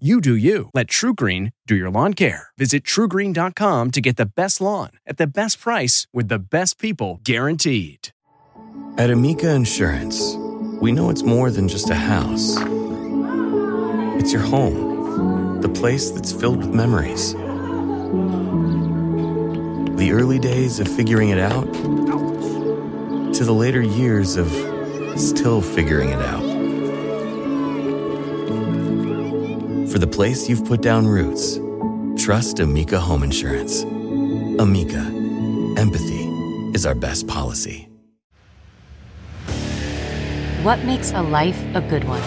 You do you. Let TruGreen do your lawn care. Visit trugreen.com to get the best lawn at the best price with the best people guaranteed. At Amica Insurance, we know it's more than just a house. It's your home, the place that's filled with memories. The early days of figuring it out to the later years of still figuring it out. For the place you've put down roots, trust Amica Home Insurance. Amica, empathy is our best policy. What makes a life a good one?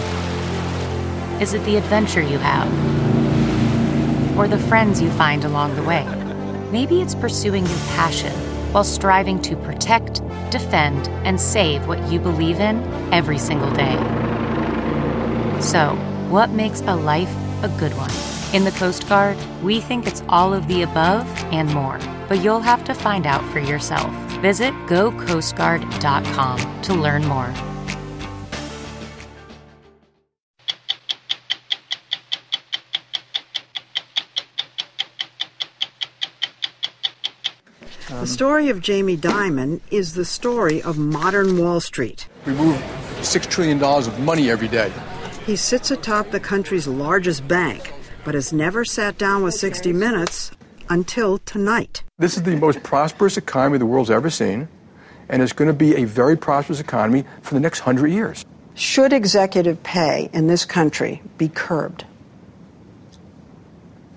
Is it the adventure you have? Or the friends you find along the way? Maybe it's pursuing your passion while striving to protect, defend, and save what you believe in every single day. So, what makes a life a good one? In the Coast Guard, we think it's all of the above and more, but you'll have to find out for yourself. Visit gocoastguard.com to learn more. The story of Jamie Dimon is the story of modern Wall Street. We move $6 trillion of money every day. He sits atop the country's largest bank, but has never sat down with 60 Minutes until tonight. This is the most prosperous economy the world's ever seen, and it's going to be a very prosperous economy for the next hundred years. Should executive pay in this country be curbed?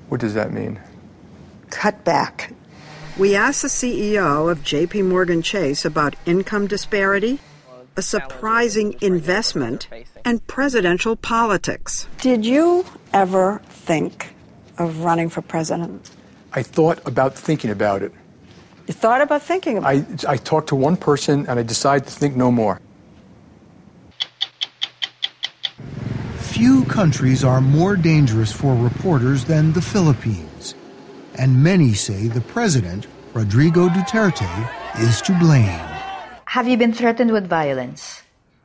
What does that mean? Cut back. We asked the CEO of JP Morgan Chase about income disparity, a surprising investment, and presidential politics. Did you ever think of running for president? I thought about thinking about it. You thought about thinking about it? I, I talked to one person and I decided to think no more. Few countries are more dangerous for reporters than the Philippines. And many say the president, Rodrigo Duterte, is to blame. Have you been threatened with violence?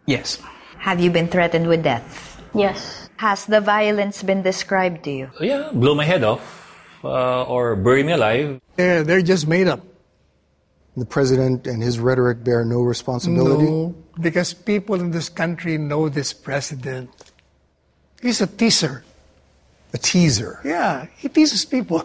Yes. Have you been threatened with death? Yes. Has the violence been described to you? Yeah, blow my head off uh, or bury me alive. They're, they're just made up. The president and his rhetoric bear no responsibility? No, because people in this country know this president. He's a teaser. A teaser? Yeah, he teases people.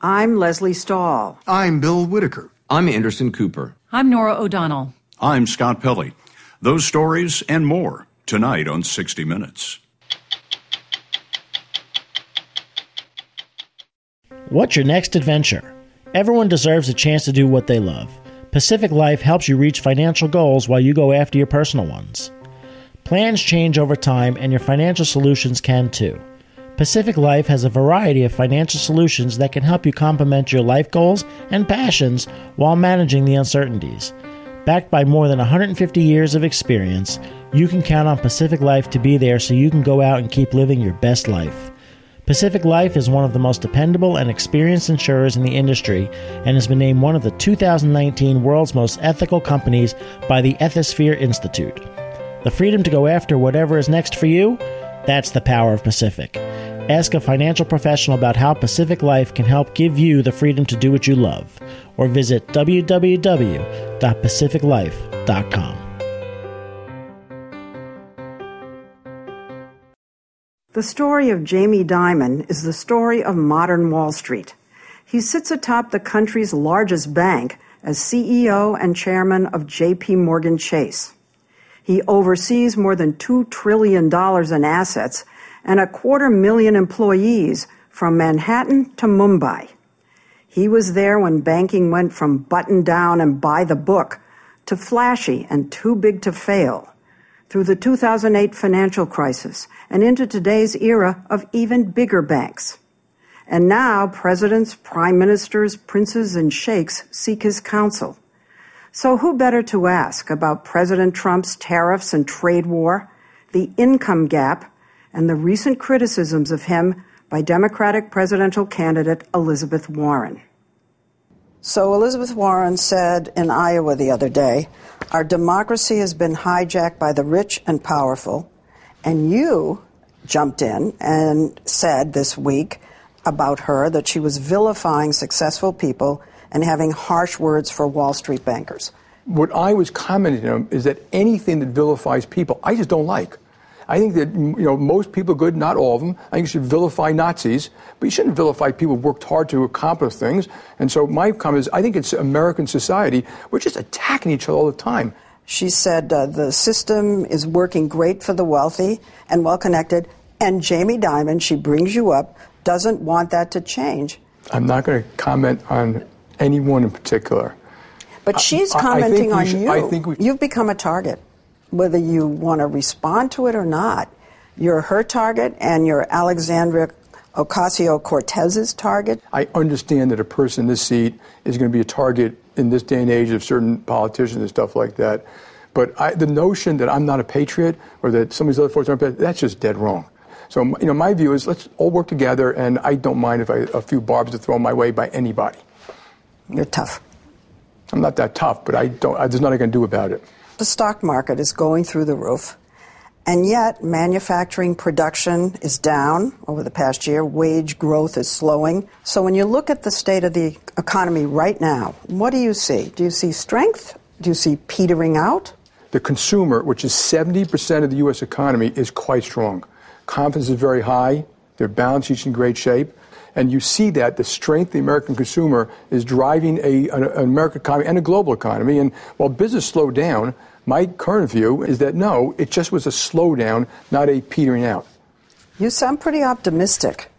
I'm Lesley Stahl. I'm Bill Whitaker. I'm Anderson Cooper. I'm Norah O'Donnell. I'm Scott Pelley. Those stories and more tonight on 60 Minutes. What's your next adventure? Everyone deserves a chance to do what they love. Pacific Life helps you reach financial goals while you go after your personal ones. Plans change over time, and your financial solutions can too. Pacific Life has a variety of financial solutions that can help you complement your life goals and passions while managing the uncertainties. Backed by more than 150 years of experience, you can count on Pacific Life to be there so you can go out and keep living your best life. Pacific Life is one of the most dependable and experienced insurers in the industry and has been named one of the 2019 world's most ethical companies by the Ethisphere Institute. The freedom to go after whatever is next for you? That's the power of Pacific. Ask a financial professional about how Pacific Life can help give you the freedom to do what you love, or visit www.pacificlife.com. The story of Jamie Dimon is the story of modern Wall Street. He sits atop the country's largest bank as CEO and chairman of JP Morgan Chase. He oversees more than $2 trillion in assets and a quarter million employees from Manhattan to Mumbai. He was there when banking went from button down and by the book to flashy and too big to fail, through the 2008 financial crisis and into today's era of even bigger banks. And now presidents, prime ministers, princes, and sheikhs seek his counsel. So who better to ask about President Trump's tariffs and trade war, the income gap, and the recent criticisms of him by Democratic presidential candidate Elizabeth Warren? So Elizabeth Warren said in Iowa the other day, our democracy has been hijacked by the rich and powerful. And you jumped in and said this week about her that she was vilifying successful people and having harsh words for Wall Street bankers. What I was commenting on is that anything that vilifies people, I just don't like. I think that you know most people are good, not all of them. I think you should vilify Nazis, but you shouldn't vilify people who worked hard to accomplish things. And so my comment is, I think it's American society. We're just attacking each other all the time. She said uh, the system is working great for the wealthy and well connected. And Jamie Dimon, she brings you up, doesn't want that to change. I'm not going to comment on anyone in particular. But she's commenting on should, you. I think we, You've become a target whether you want to respond to it or not. You're her target, and you're Alexandria Ocasio Cortez's target. I understand that a person in this seat is going to be a target in this day and age of certain politicians and stuff like that. But I, the notion that I'm not a patriot or that some of these other folks aren't, that's just dead wrong. So, you know, my view is let's all work together, and I don't mind if I, a few barbs are thrown my way by anybody. You're tough. I'm not that tough, but I don't. I, there's nothing I can do about it the stock market is going through the roof, and yet manufacturing production is down over the past year. Wage growth is slowing. So when you look at the state of the economy right now, what do you see? Do you see strength? Do you see petering out? The consumer, which is 70% of the U.S. economy, is quite strong. Confidence is very high. Their balance sheet's in great shape. And you see that the strength of the American consumer is driving a, an, an American economy and a global economy. And while business slowed down, my current view is that no, it just was a slowdown, not a petering out. You sound pretty optimistic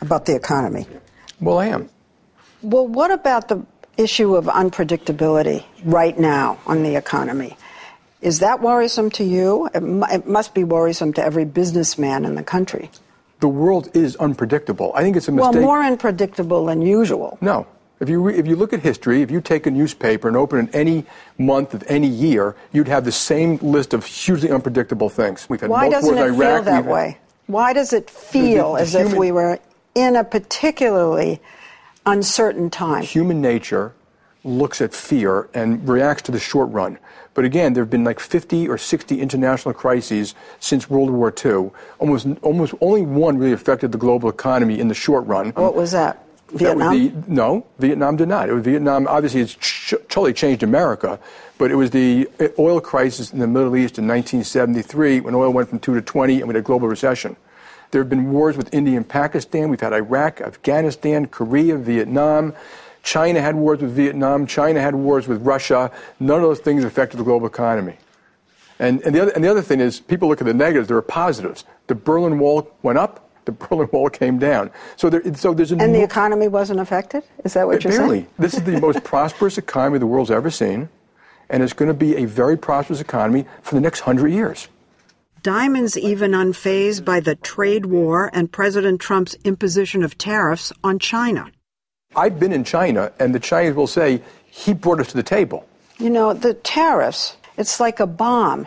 about the economy. Well, I am. Well, what about the issue of unpredictability right now on the economy? Is that worrisome to you? It, m- it must be worrisome to every businessman in the country. The world is unpredictable. I think it's a mistake. Well, more unpredictable than usual. No, if you, re- if you look at history, if you take a newspaper and open it any month of any year, you'd have the same list of hugely unpredictable things. We've had Why doesn't it Iraq, feel that way? Why does it feel the, the, the as human, if we were in a particularly uncertain time? Human nature looks at fear and reacts to the short run. But again, there have been like 50 or 60 international crises since World War II. Almost, almost only one really affected the global economy in the short run. What was that? Vietnam? The, no, Vietnam did not. It was Vietnam, obviously, it's ch- totally changed America, but it was the eh, oil crisis in the Middle East in 1973 when oil went from 2 to 20 and we had a global recession. There have been wars with India and Pakistan. We've had Iraq, Afghanistan, Korea, Vietnam. China had wars with Vietnam. China had wars with Russia. None of those things affected the global economy. And, and, the other, and the other thing is, people look at the negatives, there are positives. The Berlin Wall went up, the Berlin Wall came down. So, there, so there's a and the economy wasn't affected. Is that what you're barely. saying? this is the most prosperous economy the world's ever seen, and it's going to be a very prosperous economy for the next hundred years. Dimon's even unfazed by the trade war and President Trump's imposition of tariffs on China. I've been in China, and the Chinese will say he brought us to the table. You know, the tariffs, it's like a bomb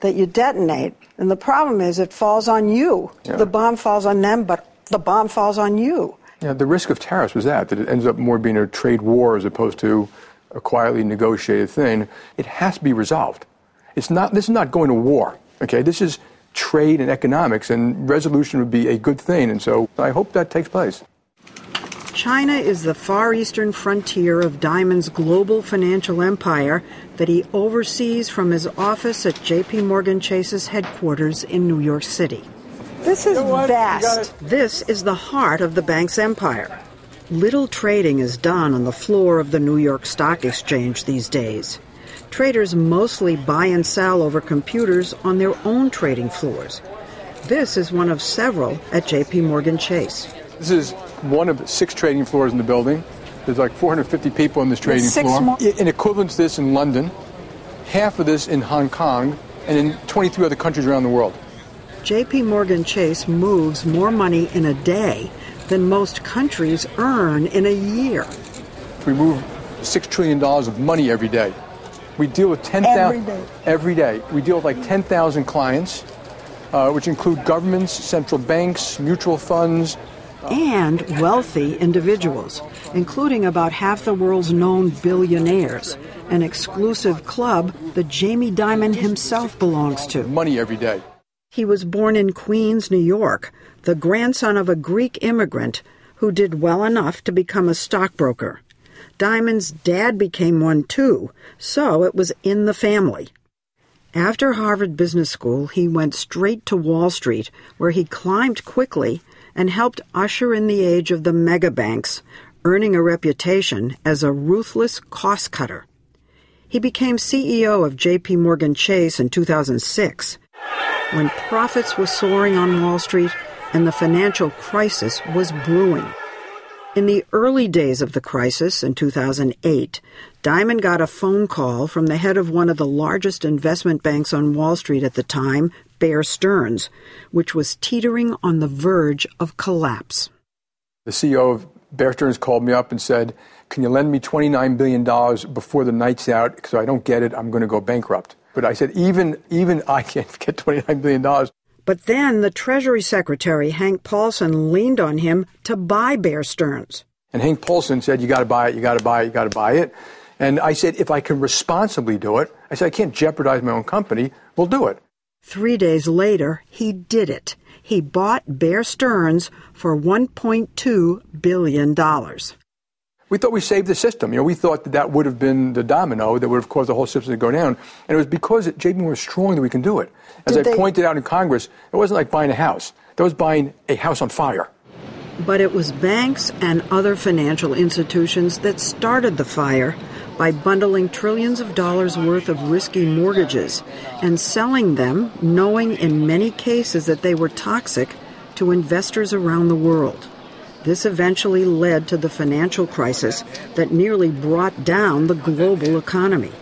that you detonate, and the problem is it falls on you. Yeah. The bomb falls on them, but the bomb falls on you. Yeah, the risk of tariffs was that, that it ends up more being a trade war as opposed to a quietly negotiated thing. It has to be resolved. It's not, this is not going to war, okay? This is trade and economics, and resolution would be a good thing, and so I hope that takes place. China is the far eastern frontier of Dimon's global financial empire that he oversees from his office at JP Morgan Chase's headquarters in New York City. This is vast. This is the heart of the bank's empire. Little trading is done on the floor of the New York Stock Exchange these days. Traders mostly buy and sell over computers on their own trading floors. This is one of several at JP Morgan Chase. This is one of six trading floors in the building. There's like 450 people on this trading floor. more- In equivalent to this in London, half of this in Hong Kong, and in 23 other countries around the world. JP Morgan Chase moves more money in a day than most countries earn in a year. We move $6 trillion of money every day. We deal with 10,000 Every day. every day. We deal with like 10,000 clients, uh, which include governments, central banks, mutual funds, and wealthy individuals, including about half the world's known billionaires, an exclusive club that Jamie Dimon himself belongs to. money every day. He was born in Queens, New York, the grandson of a Greek immigrant who did well enough to become a stockbroker. Dimon's dad became one too, so it was in the family. After Harvard Business School, he went straight to Wall Street, where he climbed quickly and helped usher in the age of the mega banks, earning a reputation as a ruthless cost cutter. He became CEO of JP Morgan Chase in 2006 when profits were soaring on Wall Street and the financial crisis was brewing. In the early days of the crisis in 2008, Dimon got a phone call from the head of one of the largest investment banks on Wall Street at the time, Bear Stearns, which was teetering on the verge of collapse. The CEO of Bear Stearns called me up and said, Can you lend me $29 billion before the night's out? Because I don't get it, I'm going to go bankrupt. But I said, Even, even I can't get $29 billion. But then the Treasury Secretary, Hank Paulson, leaned on him to buy Bear Stearns. And Hank Paulson said, You got to buy it, you got to buy it, you got to buy it. And I said, If I can responsibly do it, I said, I can't jeopardize my own company, we'll do it. Three days later, he did it. He bought Bear Stearns for $1.2 billion. We thought we saved the system. You know, we thought that that would have been the domino that would have caused the whole system to go down. And it was because JP was strong that we can do it. As Did I they- pointed out in Congress, it wasn't like buying a house. That was buying a house on fire. But it was banks and other financial institutions that started the fire by bundling trillions of dollars worth of risky mortgages and selling them, knowing in many cases that they were toxic to investors around the world. This eventually led to the financial crisis that nearly brought down the global economy.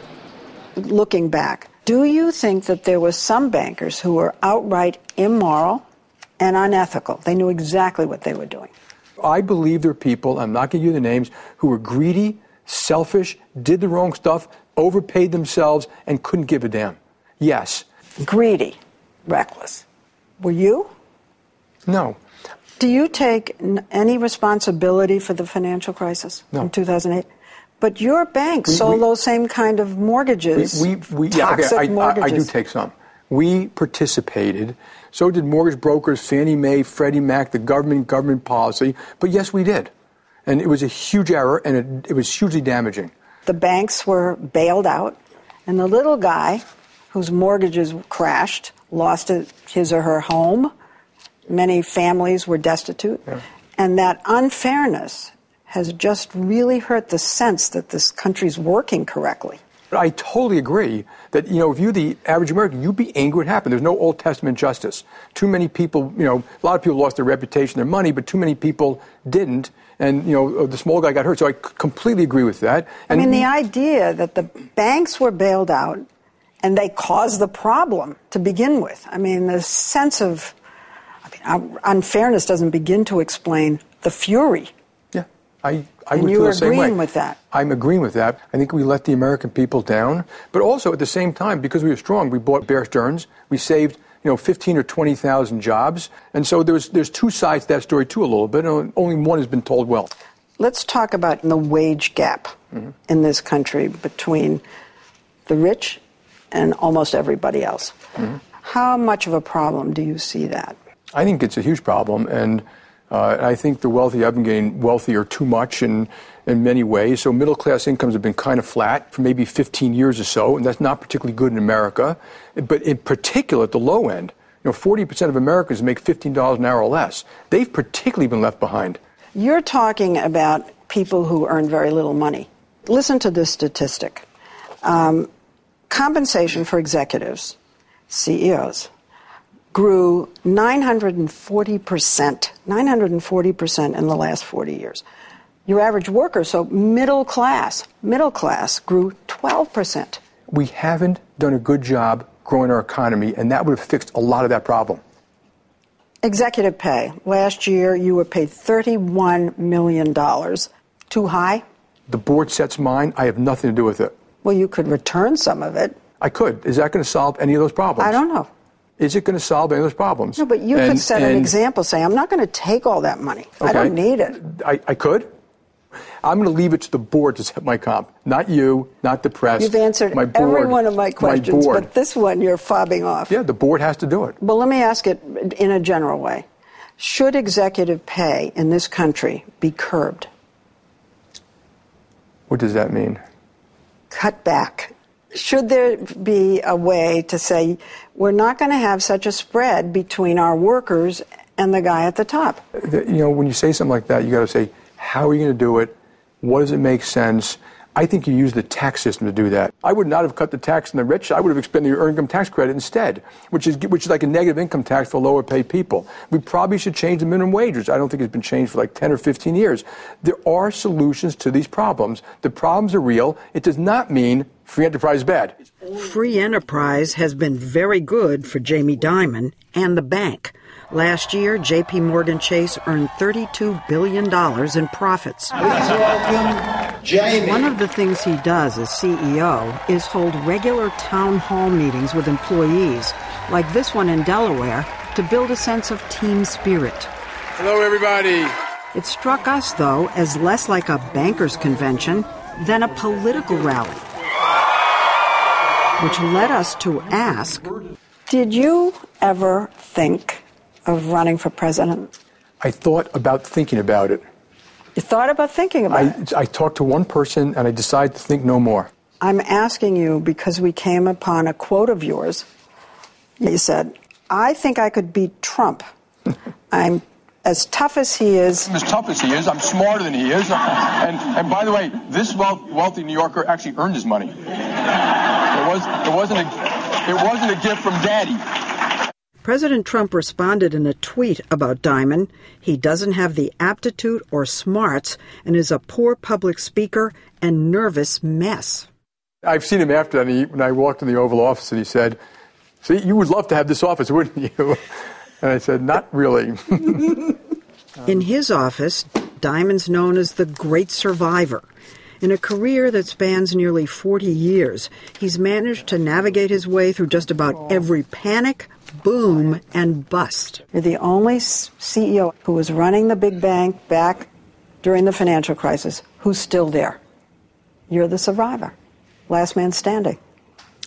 Looking back, do you think that there were some bankers who were outright immoral and unethical? They knew exactly what they were doing. I believe there are people, I'm not going to give you the names, who were greedy, selfish, did the wrong stuff, overpaid themselves, and couldn't give a damn. Yes. Greedy, reckless. Were you? No. Do you take n- any responsibility for the financial crisis No. in 2008? But your bank We- sold we- those same kind of mortgages. We, we, yeah, okay, toxic I, I, I do mortgages. take some. We participated. So did mortgage brokers, Fannie Mae, Freddie Mac, the government, government policy. But yes, we did. And it was a huge error, and it, it was hugely damaging. the banks were bailed out, and the little guy whose mortgages crashed lost his or her home. Many families were destitute. And that unfairness has just really hurt the sense that this country's working correctly. But I totally agree that, you know, if you're the average American, you'd be angry what happened. There's no Old Testament justice. Too many people, you know, a lot of people lost their reputation, their money, but too many people didn't. And, you know, uh, the small guy got hurt. So I completely agree with that. I mean, the idea that the banks were bailed out and they caused the problem to begin with. I mean, the sense of I mean, unfairness doesn't begin to explain the fury. I, I And would you feel the same way. agreeing with that. I'm agreeing with that. I think we let the American people down, but also at the same time, because we were strong, we bought Bear Stearns. We saved, you know, 15 or 20,000 jobs, and so there's there's two sides to that story too, a little bit. and Only one has been told well. Let's talk about the wage gap mm-hmm. in this country between the rich and almost everybody else. Mm-hmm. How much of a problem do you see that? I think it's a huge problem, and uh, I think the wealthy have been getting wealthier too much in, in many ways. So middle class incomes have been kind of flat for maybe 15 years or so, and that's not particularly good in America. But in particular, at the low end, you know, 40% of Americans make $15 an hour or less. They've particularly been left behind. You're talking about people who earn very little money. Listen to this statistic um, compensation for executives, CEOs, grew 940%, 940% in the last 40 years. Your average worker, so middle class, middle class grew 12%. We haven't done a good job growing our economy, and that would have fixed a lot of that problem. Executive pay. Last year, you were paid $31 million. Too high? The board sets mine. I have nothing to do with it. Well, you could return some of it. I could. Is that going to solve any of those problems? I don't know. Is it going to solve any of those problems? No, but you And- could set an example, say, I'm not going to take all that money. I don't need it. I, I could. I'm going to leave it to the board to set my comp, not you, not the press. You've answered my board, every one of my questions, board. but this one you're fobbing off. Yeah, the board has to do it. Well, let me ask it in a general way. Should executive pay in this country be curbed, What does that mean? cut back? Should there be a way to say we're not going to have such a spread between our workers and the guy at the top? You know, when you say something like that, you got to say, how are you going to do it? What does it make sense? I think you use the tax system to do that. I would not have cut the tax on the rich. I would have expended the earned income tax credit instead, which is which is like a negative income tax for lower paid people. We probably should change the minimum wage, which I don't think it's been changed for like 10 or 15 years. There are solutions to these problems. The problems are real. It does not mean free enterprise is bad. Free enterprise has been very good for Jamie Dimon and the bank. Last year, JP Morgan Chase earned $32 billion in profits. Please welcome Jamie. One of the things he does as CEO is hold regular town hall meetings with employees, like this one in Delaware, to build a sense of team spirit. Hello, everybody. It struck us, though, as less like a bankers' convention than a political rally. Which led us to ask Did you ever think of running for president? I thought about thinking about it. You thought about thinking about it? I, I talked to one person and I decided to think no more. I'm asking you because we came upon a quote of yours. You said, I think I could beat Trump. I'm as tough as he is. I'm as tough as he is. I'm smarter than he is. And, and by the way, this wealth, wealthy New Yorker actually earned his money. It, was, it, wasn't a, it wasn't a gift from daddy. President Trump responded in a tweet about Dimon. He doesn't have the aptitude or smarts and is a poor public speaker and nervous mess. I've seen him after that. And he, when I walked in the Oval Office, and he said, "See, you would love to have this office, wouldn't you?" And I said, "Not really." In his office, Dimon's known as the Great Survivor. In a career that spans nearly 40 years, he's managed to navigate his way through just about every panic, boom, and bust. You're the only CEO who was running the big bank back during the financial crisis who's still there. You're the survivor. Last man standing.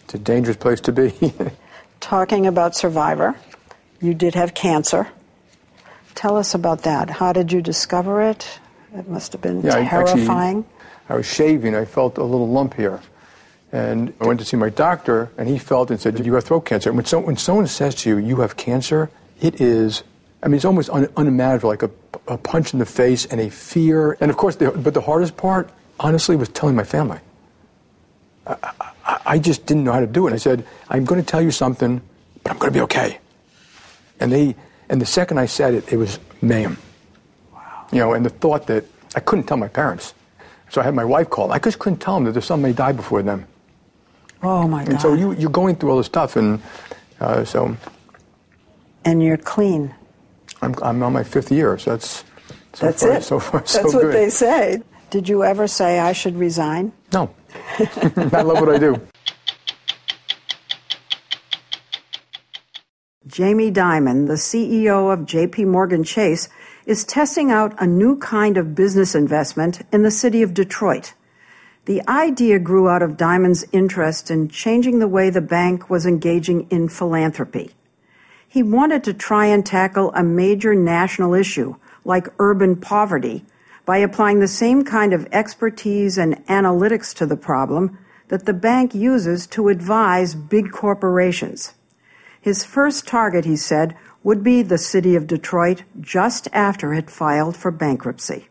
it's a dangerous place to be. Talking about survivor, you did have cancer. Tell us about that. How did you discover it? It must have been I actually- terrifying. I was shaving. I felt a little lump here. And I went to see my doctor, and he felt and said, You have throat cancer. And when, so, when someone says to you, You have cancer, it is, I mean, it's almost un, unimaginable, like a, a punch in the face and a fear. And of course, the, but the hardest part, honestly, was telling my family. I, I, I just didn't know how to do it. I said, I'm going to tell you something, but I'm going to be okay. And they, and the second I said it, it was mayhem. Wow. You know, and the thought that I couldn't tell my parents. So I had my wife call. I just couldn't tell them that there's somebody died before them. Oh my And God. so you, you're going through all this stuff, and uh, so and you're clean. I'm, I'm on my fifth year, so that's so That's far, it. So far, That's so what good. they say. Did you ever say I should resign? No, I love what I do. Jamie Dimon, the CEO of JP Morgan Chase, is testing out a new kind of business investment in the city of Detroit. The idea grew out of Dimon's interest in changing the way the bank was engaging in philanthropy. He wanted to try and tackle a major national issue like urban poverty by applying the same kind of expertise and analytics to the problem that the bank uses to advise big corporations. His first target, he said, would be the city of Detroit just after it filed for bankruptcy.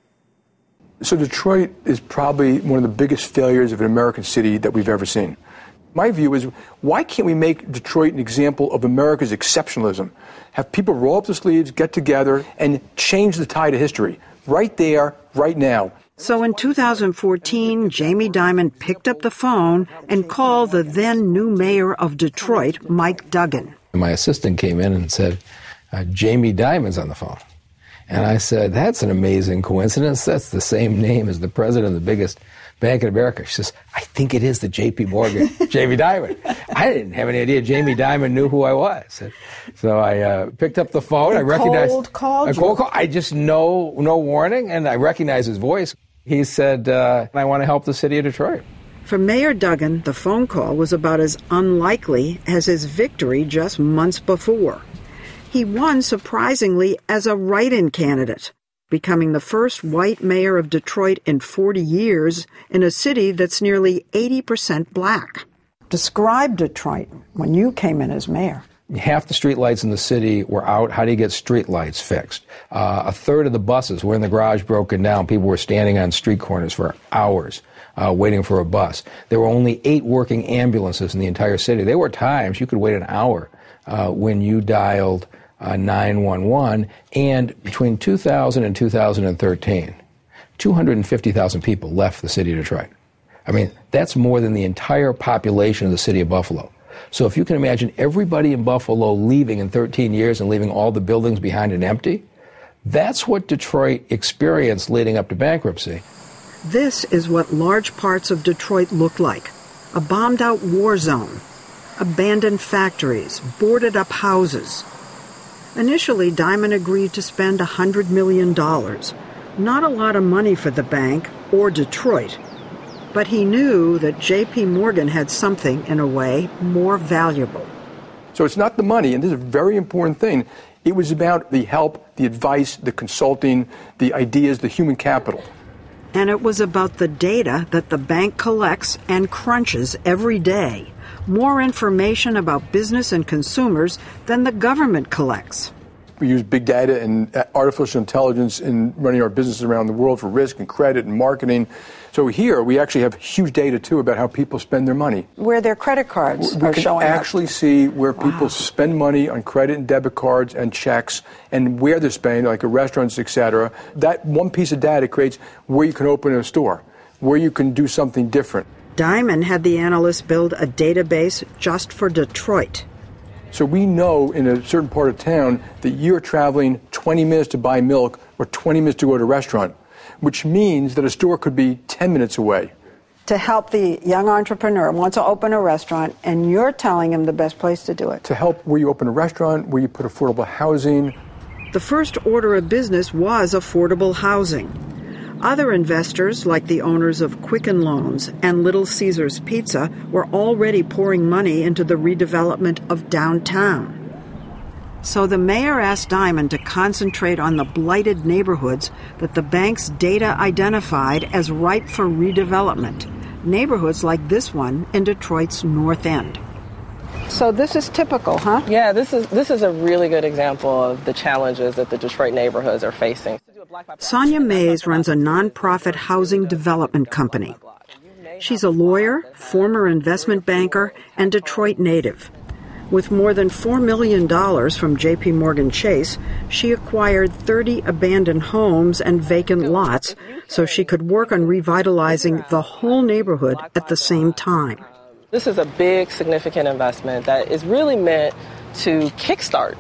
So Detroit is probably one of the biggest failures of an American city that we've ever seen. My view is, why can't we make Detroit an example of America's exceptionalism? Have people roll up their sleeves, get together, and change the tide of history right there, right now. So in 2014, Jamie Dimon picked up the phone and called the then new mayor of Detroit, Mike Duggan. My assistant came in and said, uh, Jamie Dimon's on the phone. And I said, That's an amazing coincidence. That's the same name as the president of the biggest bank in America. She says, I think it is the JP Morgan, Jamie Dimon. I didn't have any idea Jamie Dimon knew who I was. So I uh, picked up the phone. I recognized. cold called I you. cold call. I just know no warning, and I recognized his voice. He said, uh, I want to help the city of Detroit. For Mayor Duggan, the phone call was about as unlikely as his victory just months before. He won surprisingly as a write in candidate, becoming the first white mayor of Detroit in 40 years in a city that's nearly 80% black. Describe Detroit when you came in as mayor. Half the street lights in the city were out. How do you get street lights fixed? Uh, a third of the buses were in the garage broken down. People were standing on street corners for hours uh, waiting for a bus. There were only eight working ambulances in the entire city. There were times you could wait an hour uh, when you dialed uh, 911. And between 2000 and 2013, 250,000 people left the city of Detroit. I mean, that's more than the entire population of the city of Buffalo. So if you can imagine everybody in Buffalo leaving in 13 years and leaving all the buildings behind and empty, that's what Detroit experienced leading up to bankruptcy. This is what large parts of Detroit look like a bombed out war zone, abandoned factories, boarded up houses. Initially, Dimon agreed to spend $100 million. Not a lot of money for the bank or Detroit. But he knew that J.P. Morgan had something, in a way, more valuable. So it's not the money, and this is a very important thing. It was about the help, the advice, the consulting, the ideas, the human capital. And it was about the data that the bank collects and crunches every day. More information about business and consumers than the government collects. We use big data and uh, artificial intelligence in running our businesses around the world for risk and credit and marketing. So here we actually have huge data too about how people spend their money. Where their credit cards We are can showing up. actually see where people spend money on credit and debit cards and checks and where they're spending, like at restaurants, et cetera. That one piece of data creates where you can open a store, where you can do something different. Dimon had the analysts build a database just for Detroit. So we know in a certain part of town that you're traveling 20 minutes to buy milk or 20 minutes to go to a restaurant, which means that a store could be 10 minutes away. To help the young entrepreneur who wants to open a restaurant, and you're telling him the best place to do it. To help where you open a restaurant, where you put affordable housing. The first order of business was affordable housing. Other investors, like the owners of Quicken Loans and Little Caesars Pizza, were already pouring money into the redevelopment of downtown. So the mayor asked Dimon to concentrate on the blighted neighborhoods that the bank's data identified as ripe for redevelopment. Neighborhoods like this one in Detroit's North End. So this is typical, huh? Yeah, this is this is a really good example of the challenges that the Detroit neighborhoods are facing. Sonya Mays runs a nonprofit housing development company. She's a lawyer, former investment banker, and Detroit native. With more than $4 million from JP Morgan Chase, she acquired 30 abandoned homes and vacant lots so she could work on revitalizing the whole neighborhood at the same time. This is a big, significant investment that is really meant to kickstart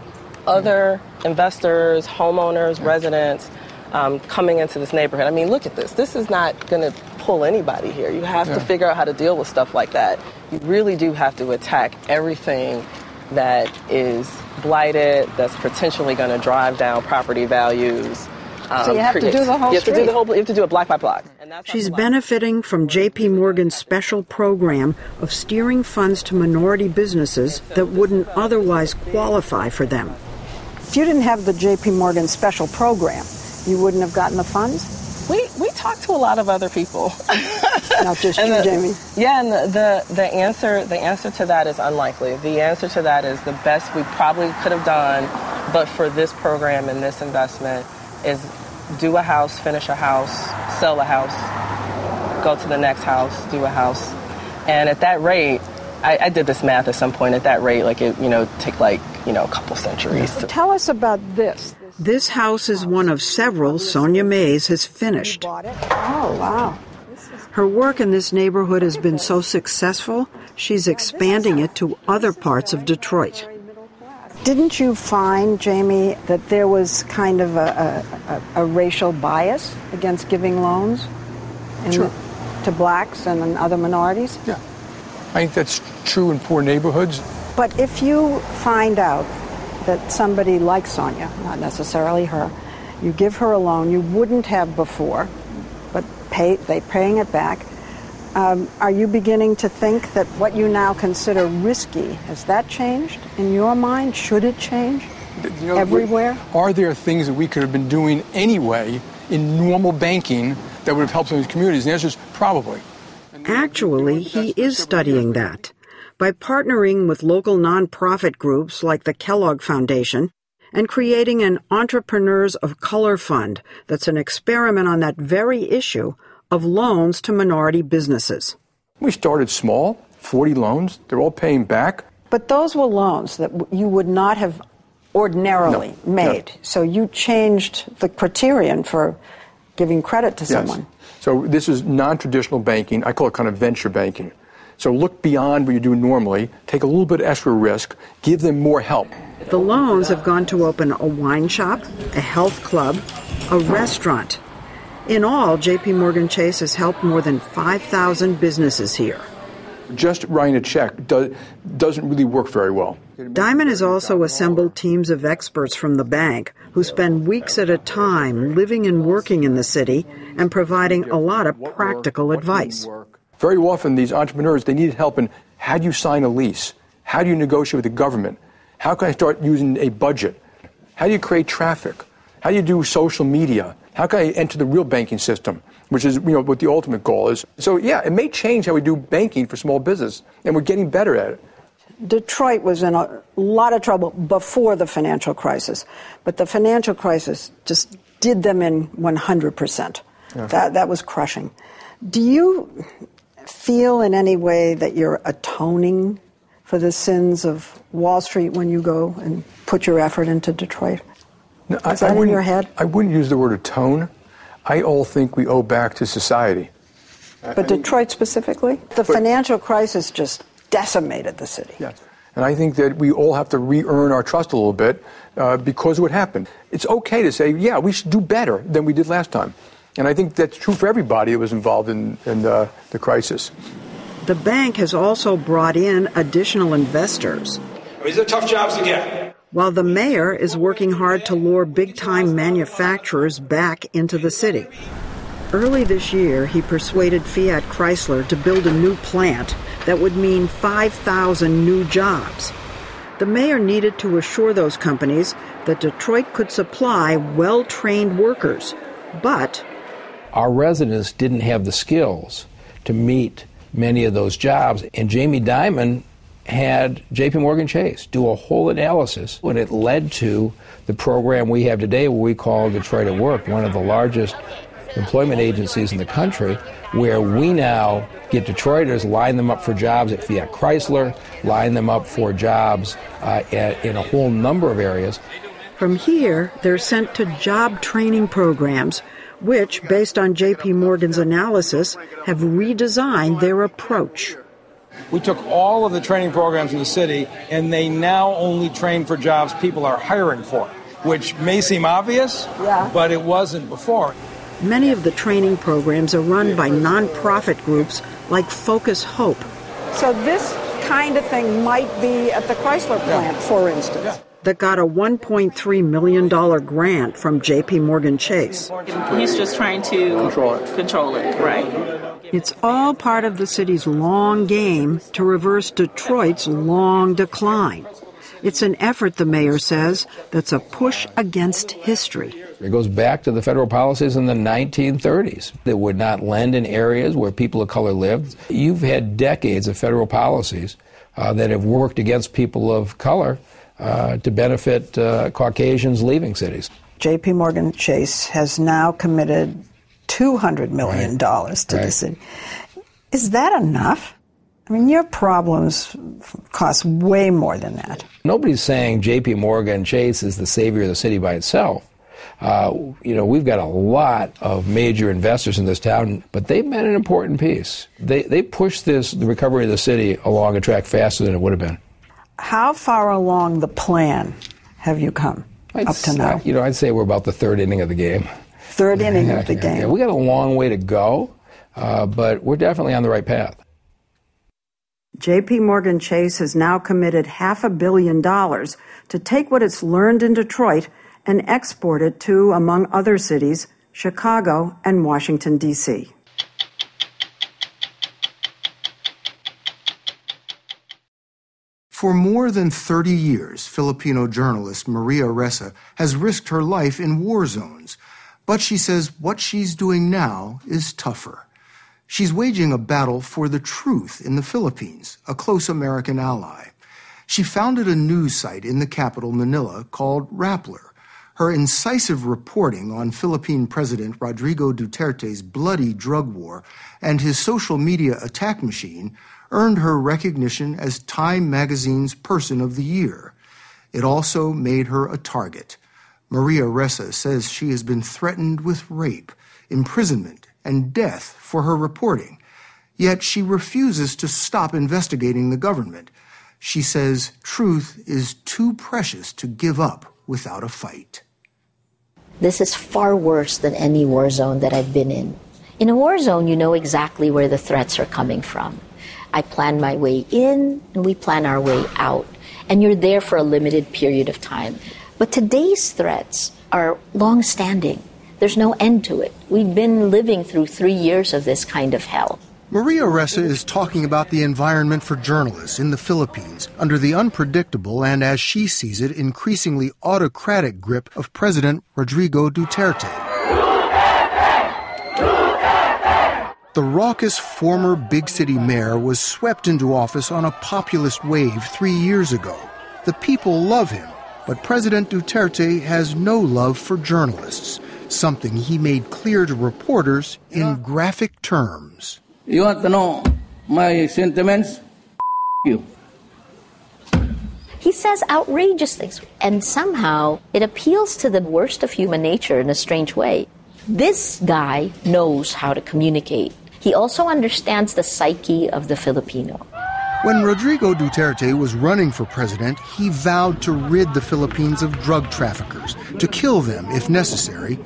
other investors, homeowners, residents um, coming into this neighborhood. I mean, look at this. This is not going to pull anybody here. You have Yeah. to figure out how to deal with stuff like that. You really do have to attack everything that is blighted, that's potentially going to drive down property values. Um, So you have to do the whole You have to do the whole. You have to do it block by block. She's benefiting from JP Morgan's special program of steering funds to minority businesses that wouldn't otherwise qualify for them. If you didn't have the JP Morgan special program, you wouldn't have gotten the funds? We we talked to a lot of other people. Not just And you, the- Jamie. Yeah, and the, the the answer the answer to that is unlikely. The answer to that is the best we probably could have done, but for this program and this investment is do a house, finish a house, sell a house, go to the next house, do a house, and at that rate, I, I did this math at some point. At that rate, like it you know take like you know, a couple centuries. To- Tell us about this. This house is one of several Sonya Mays has finished. Oh, wow. Her work in this neighborhood has been so successful, she's expanding it to other parts of Detroit. Didn't you find, Jamie, that there was kind of a, a, a racial bias against giving loans to blacks and other minorities? Yeah. I think that's true in poor neighborhoods. But if you find out that somebody like Sonya, not necessarily her, you give her a loan you wouldn't have before, but pay they paying it back. Um, are you beginning to think that what you now consider risky has that changed in your mind? Should it change You know, everywhere? Are there things that we could have been doing anyway in normal banking that would have helped some of these communities? And the answer is probably. Actually, he is studying that. By partnering with local nonprofit groups like the Kellogg Foundation and creating an Entrepreneurs of Color Fund that's an experiment on that very issue of loans to minority businesses. We started small, 40 loans. They're all paying back. But those were loans that you would not have ordinarily No, made. So you changed the criterion for giving credit to Yes. someone. So this is non-traditional banking. I call it kind of venture banking. So look beyond what you do normally, take a little bit of extra risk, give them more help. The loans have gone to open a wine shop, a health club, a restaurant. In all, JP Morgan Chase has helped more than 5,000 businesses here. Just writing a check do, doesn't really work very well. Dimon has also assembled teams of experts from the bank who spend weeks at a time living and working in the city and providing a lot of practical advice. Very often, these entrepreneurs they need help in how do you sign a lease? How do you negotiate with the government? How can I start using a budget? How do you create traffic? How do you do social media? How can I enter the real banking system, which is you know what the ultimate goal is? So yeah, it may change how we do banking for small business, and we're getting better at it. Detroit was in a lot of trouble before the financial crisis, but the financial crisis just did them in 100%. Yeah. That, that was crushing. Do you feel in any way that you're atoning for the sins of Wall Street when you go and put your effort into Detroit? No, Is that in wouldn't- your head? I wouldn't use the word atone. I all think we owe back to society. But Detroit specifically? The financial crisis just decimated the city. Yes. And I think that we all have to re earn our trust a little bit uh, because of what happened. It's okay to say, yeah, we should do better than we did last time. And I think that's true for everybody that was involved in, in uh, the crisis. The bank has also brought in additional investors. These are tough jobs to get. While the mayor is working hard to lure big time manufacturers back into the city. Early this year, he persuaded Fiat Chrysler to build a new plant that would mean 5,000 new jobs. The mayor needed to assure those companies that Detroit could supply well trained workers, but our residents didn't have the skills to meet many of those jobs. And Jamie Dimon had JP Morgan Chase do a whole analysis when it led to the program we have today, what we call Detroit at Work, one of the largest employment agencies in the country, where we now get Detroiters, line them up for jobs at Fiat Chrysler, line them up for jobs uh, at, in a whole number of areas. from here, they're sent to job training programs, which, based on JP Morgan's analysis, have redesigned their approach. We took all of the training programs in the city, and they now only train for jobs people are hiring for, which may seem obvious, Yeah. but it wasn't before. Many of the training programs are run by nonprofit groups like Focus Hope. So this kind of thing might be at the Chrysler plant, for instance. That got a $1.3 million grant from JP Morgan Chase. He's just trying to Control it. Control it, right? It's all part of the city's long game to reverse Detroit's long decline. It's an effort, the mayor says, that's a push against history. It goes back to the federal policies in the 1930s that would not lend in areas where people of color lived. You've had decades of federal policies uh, that have worked against people of color uh, to benefit uh, Caucasians leaving cities. JP Morgan Chase has now committed $200 million to the city. Is that enough? I mean, your problems cost way more than that. Nobody's saying J.P. Morgan Chase is the savior of the city by itself. Uh, you know, we've got a lot of major investors in this town, but they've been an important piece. They they pushed this the recovery of the city along a track faster than it would have been. How far along the plan have you come I'd up to s- now? You know, I'd say we're about the third inning of the game. Third inning Yeah, of the yeah, game. yeah. We got a long way to go, uh, but we're definitely on the right path. JP Morgan Chase has now committed half a billion dollars to take what it's learned in Detroit and export it to, among other cities, Chicago and Washington, D.C. For more than 30 years, Filipino journalist Maria Ressa has risked her life in war zones. But she says what she's doing now is tougher. She's waging a battle for the truth in the Philippines, a close American ally. She founded a news site in the capital, Manila, called Rappler. Her incisive reporting on Philippine President Rodrigo Duterte's bloody drug war and his social media attack machine earned her recognition as Time magazine's Person of the Year. It also made her a target. Maria Ressa says she has been threatened with rape, imprisonment, and death for her reporting. Yet she refuses to stop investigating the government. She says truth is too precious to give up without a fight. This is far worse than any war zone that I've been in. In a war zone, you know exactly where the threats are coming from. I plan my way in, and we plan our way out. And you're there for a limited period of time. But today's threats are long standing. There's no end to it. We've been living through three years of this kind of hell. Maria Ressa is talking about the environment for journalists in the Philippines under the unpredictable and, as she sees it, increasingly autocratic grip of President Rodrigo Duterte. The raucous former big city mayor was swept into office on a populist wave three years ago. The people love him, but President Duterte has no love for journalists, something he made clear to reporters in graphic terms. You want to know my sentiments? you. He says outrageous things, and somehow it appeals to the worst of human nature in a strange way. This guy knows how to communicate. He also understands the psyche of the Filipino. When Rodrigo Duterte was running for president, he vowed to rid the Philippines of drug traffickers, to kill them if necessary.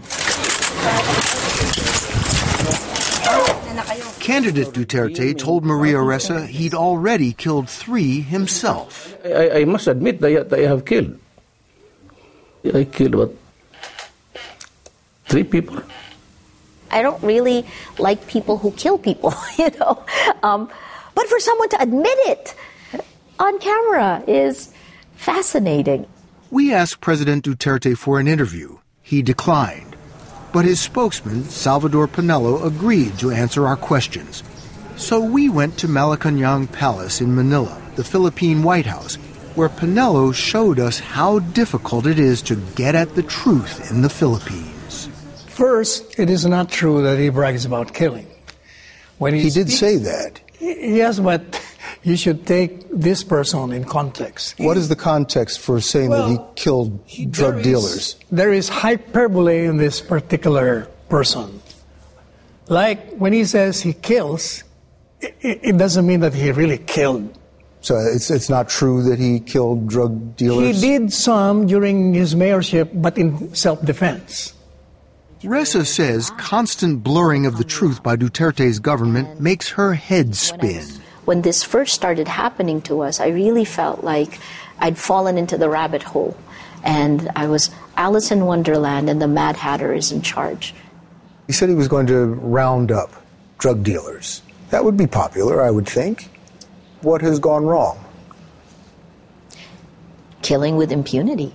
Candidate Duterte told Maria Ressa he'd already killed three himself. I, I must admit that I have killed. I killed about three people. I don't really like people who kill people, you know. Um, but for someone to admit it on camera is fascinating. We asked President Duterte for an interview. He declined. But his spokesman, Salvador Panelo, agreed to answer our questions. So we went to Malacanang Palace in Manila, the Philippine White House, where Panelo showed us how difficult it is to get at the truth in the Philippines. First, it is not true that he brags about killing. When He did speaks- say that. Yes, but you should take this person in context. What is the context for saying that he killed drug There is- dealers? there is hyperbole in this particular person. Like when he says he kills, it, it doesn't mean that he really killed. So it's it's not true that he killed drug dealers? He did some during his mayorship, but in self-defense. Ressa says constant blurring of the truth by Duterte's government makes her head spin. When this first started happening to us, I really felt like I'd fallen into the rabbit hole. And I was Alice in Wonderland, and the Mad Hatter is in charge. He said he was going to round up drug dealers. That would be popular, I would think. What has gone wrong? Killing with impunity.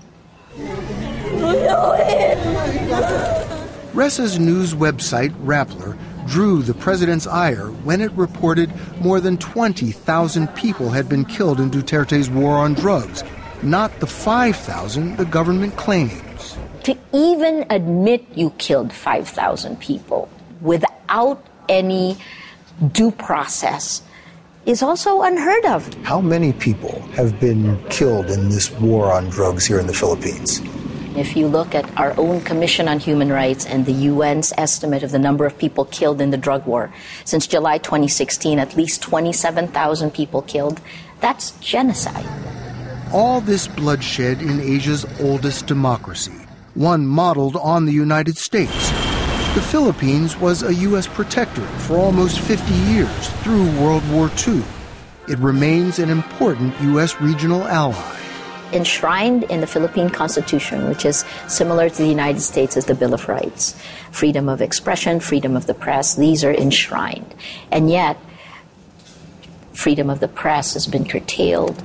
Ressa's news website, Rappler, drew the president's ire when it reported more than 20,000 people had been killed in Duterte's war on drugs, not the 5,000 the government claims. To even admit you killed 5,000 people without any due process is also unheard of. How many people have been killed in this war on drugs here in the Philippines? If you look at our own Commission on Human Rights and the UN's estimate of the number of people killed in the drug war, since July 2016, at least 27,000 people killed, that's genocide. All this bloodshed in Asia's oldest democracy, one modeled on the United States. The Philippines was a U.S. protectorate for almost 50 years through World War II. It remains an important U.S. regional ally. Enshrined in the Philippine Constitution, which is similar to the United States as the Bill of Rights. Freedom of expression, freedom of the press, these are enshrined. And yet, freedom of the press has been curtailed.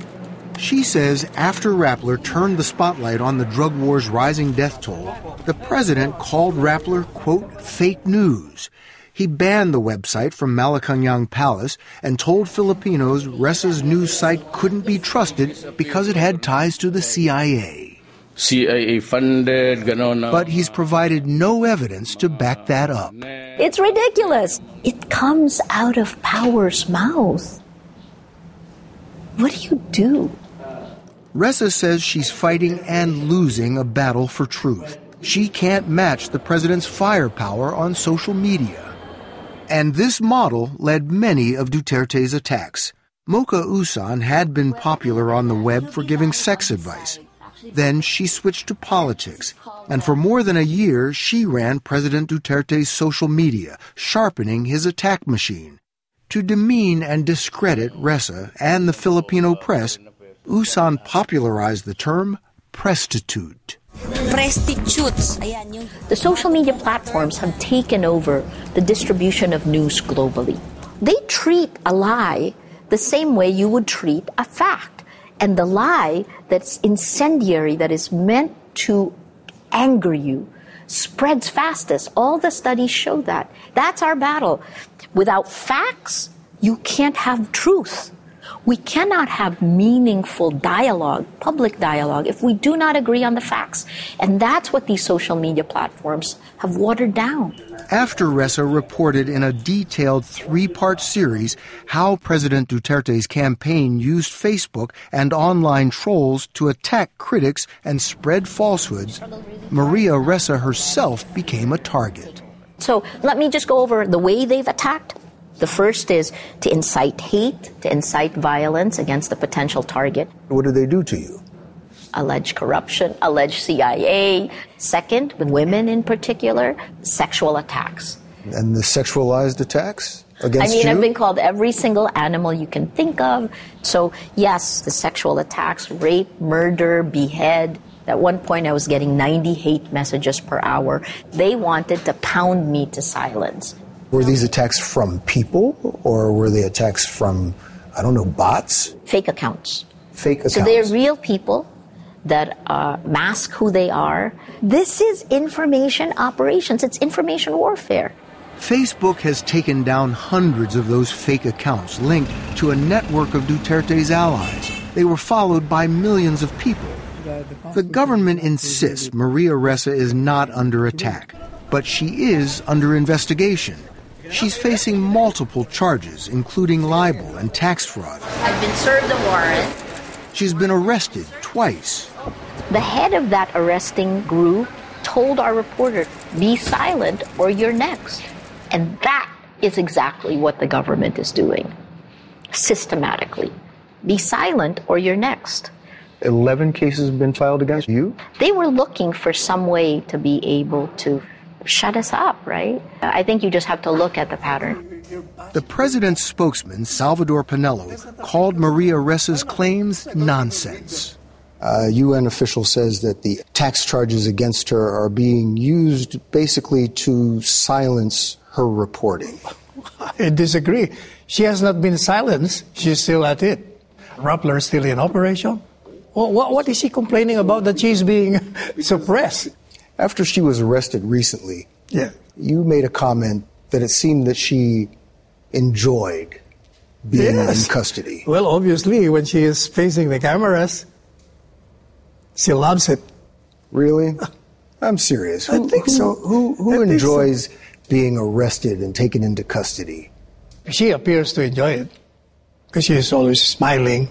She says after Rappler turned the spotlight on the drug war's rising death toll, the president called Rappler, quote, fake news. He banned the website from Malacanang Palace and told Filipinos Ressa's news site couldn't be trusted because it had ties to the CIA. CIA funded, ganon. But he's provided no evidence to back that up. It's ridiculous. It comes out of power's mouth. What do you do? Ressa says she's fighting and losing a battle for truth. She can't match the president's firepower on social media. And this model led many of Duterte's attacks. Mocha Uson had been popular on the web for giving sex advice. Then she switched to politics, and for more than a year she ran President Duterte's social media, sharpening his attack machine. To demean and discredit Ressa and the Filipino press, Uson popularized the term prostitute. Prostitutes. The social media platforms have taken over the distribution of news globally. They treat a lie the same way you would treat a fact. And the lie that's incendiary, that is meant to anger you, spreads fastest. All the studies show that. That's our battle. Without facts, you can't have truth. We cannot have meaningful dialogue, public dialogue, if we do not agree on the facts. And that's what these social media platforms have watered down. After Ressa reported in a detailed three part series how President Duterte's campaign used Facebook and online trolls to attack critics and spread falsehoods, Maria Ressa herself became a target. So let me just go over the way they've attacked. The first is to incite hate, to incite violence against a potential target. What do they do to you? Alleged corruption, alleged CIA. Second, with women in particular, sexual attacks. And the sexualized attacks against I mean, you? I've been called every single animal you can think of. So, yes, the sexual attacks, rape, murder, behead. At one point, I was getting 90 hate messages per hour. They wanted to pound me to silence. Were these attacks from people or were they attacks from, I don't know, bots? Fake accounts. Fake accounts. So they're real people that uh, mask who they are. This is information operations, it's information warfare. Facebook has taken down hundreds of those fake accounts linked to a network of Duterte's allies. They were followed by millions of people. The government insists Maria Ressa is not under attack, but she is under investigation. She's facing multiple charges, including libel and tax fraud. I've been served a warrant. She's been arrested twice. The head of that arresting group told our reporter, be silent or you're next. And that is exactly what the government is doing systematically. Be silent or you're next. 11 cases have been filed against you? They were looking for some way to be able to shut us up, right? I think you just have to look at the pattern. The president's spokesman, Salvador Panelo, called Maria Ressa's claims nonsense. Uh, A UN official says that the tax charges against her are being used basically to silence her reporting. I disagree. She has not been silenced. She's still at it. Rappler is still in operation. Well, what, what is she complaining about that she's being suppressed? After she was arrested recently, yeah. you made a comment that it seemed that she enjoyed being Yes. in custody. Well, obviously, when she is facing the cameras, she loves it. Really? I'm serious. I think who, so. Who, who I think so. enjoys being arrested and taken into custody? She appears to enjoy it. Because she is always smiling.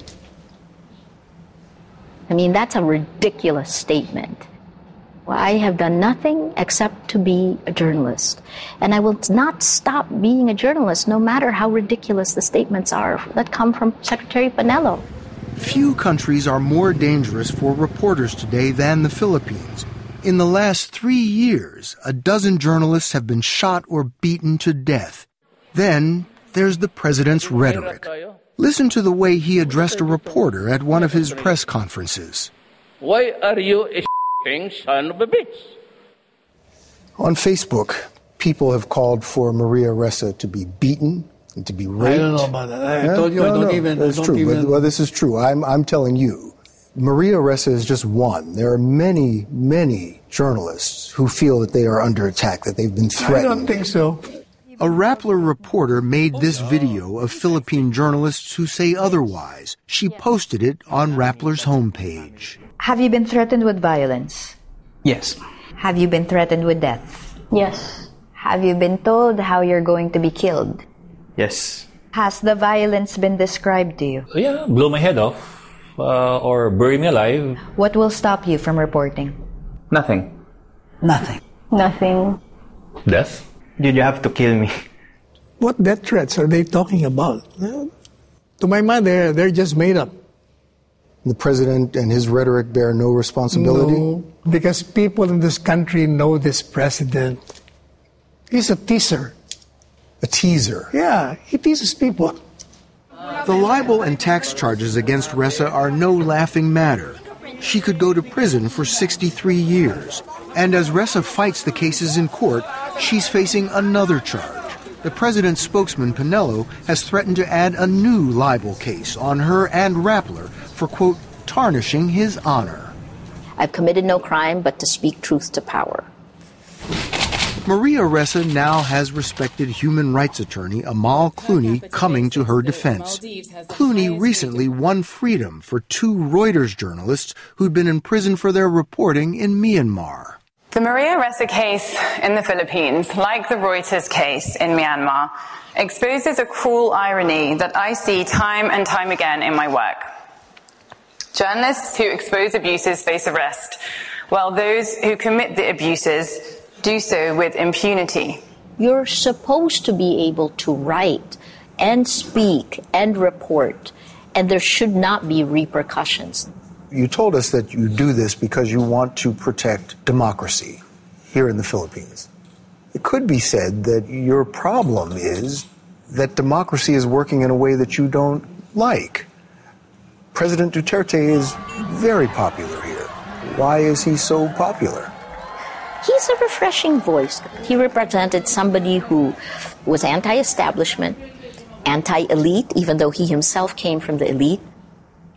I mean, that's a ridiculous statement. Well, I have done nothing except to be a journalist. And I will not stop being a journalist no matter how ridiculous the statements are that come from Secretary Panelo. Few countries are more dangerous for reporters today than the Philippines. In the last three years, a dozen journalists have been shot or beaten to death. Then there's the president's rhetoric. Listen to the way he addressed a reporter at one of his press conferences. Why are you a son of a bitch? On Facebook, people have called for Maria Ressa to be beaten and to be raped. I don't know about that. I told you I don't even. That's don't true. even- But, well, this is true. I'm, I'm telling you. Maria Ressa is just one. There are many, many journalists who feel that they are under attack, that they've been threatened. I don't think so. A Rappler reporter made this video of Philippine journalists who say otherwise. She posted it on Rappler's homepage. Have you been threatened with violence? Yes. Have you been threatened with death? Yes. Have you been told how you're going to be killed? Yes. Has the violence been described to you? Yeah, blow my head off uh, or bury me alive. What will stop you from reporting? Nothing. Nothing. Nothing. Death? Did you have to kill me? What death threats are they talking about? To my mind, they're, they're just made up. The president and his rhetoric bear no responsibility. No, because people in this country know this president. He's a teaser. A teaser. Yeah, he teases people. The libel and tax charges against Ressa are no laughing matter. She could go to prison for 63 years. And as Ressa fights the cases in court, she's facing another charge. The president's spokesman, Panelo, has threatened to add a new libel case on her and Rappler for, quote, tarnishing his honor. I've committed no crime but to speak truth to power. Maria Ressa now has respected human rights attorney Amal Clooney coming to her defense. Clooney recently won freedom for two Reuters journalists who'd been in prison for their reporting in Myanmar. The Maria Ressa case in the Philippines, like the Reuters case in Myanmar, exposes a cruel irony that I see time and time again in my work. Journalists who expose abuses face arrest, while those who commit the abuses do so with impunity. You're supposed to be able to write and speak and report, and there should not be repercussions. You told us that you do this because you want to protect democracy here in the Philippines. It could be said that your problem is that democracy is working in a way that you don't like. President Duterte is very popular here. Why is he so popular? He's a refreshing voice. He represented somebody who was anti establishment, anti elite, even though he himself came from the elite.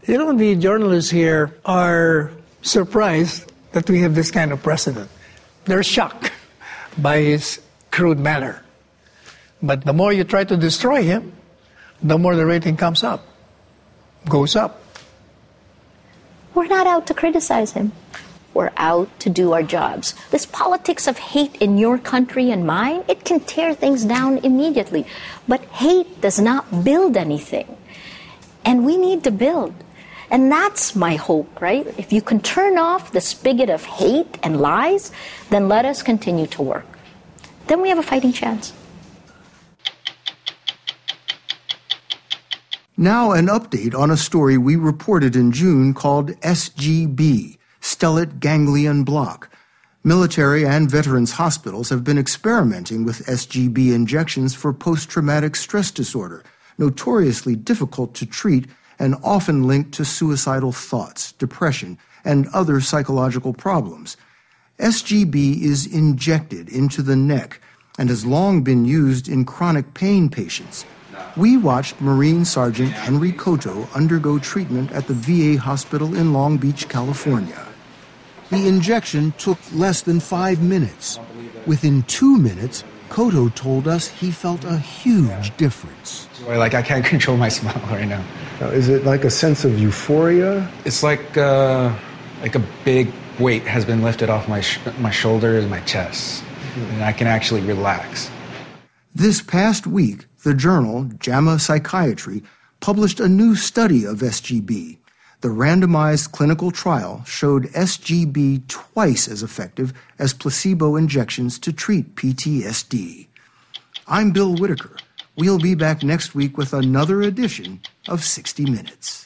You know, the journalists here are surprised that we have this kind of president. They're shocked by his crude manner. But the more you try to destroy him, the more the rating comes up, goes up. We're not out to criticize him. We're out to do our jobs. This politics of hate in your country and mine, it can tear things down immediately. But hate does not build anything. And we need to build. And that's my hope, right? If you can turn off the spigot of hate and lies, then let us continue to work. Then we have a fighting chance. Now, an update on a story we reported in June called SGB, Stellate Ganglion Block. Military and veterans hospitals have been experimenting with SGB injections for post traumatic stress disorder, notoriously difficult to treat and often linked to suicidal thoughts, depression, and other psychological problems. SGB is injected into the neck and has long been used in chronic pain patients. We watched Marine Sergeant Henry Cotto undergo treatment at the VA hospital in Long Beach, California. The injection took less than five minutes. Within two minutes, Cotto told us he felt a huge difference. Like I can't control my smile right now. is it like a sense of euphoria? It's like uh, like a big weight has been lifted off my sh- my shoulders, my chest, and I can actually relax. This past week, the journal JAMA Psychiatry published a new study of SGB. The randomized clinical trial showed SGB twice as effective as placebo injections to treat PTSD. I'm Bill Whitaker. We'll be back next week with another edition of 60 Minutes.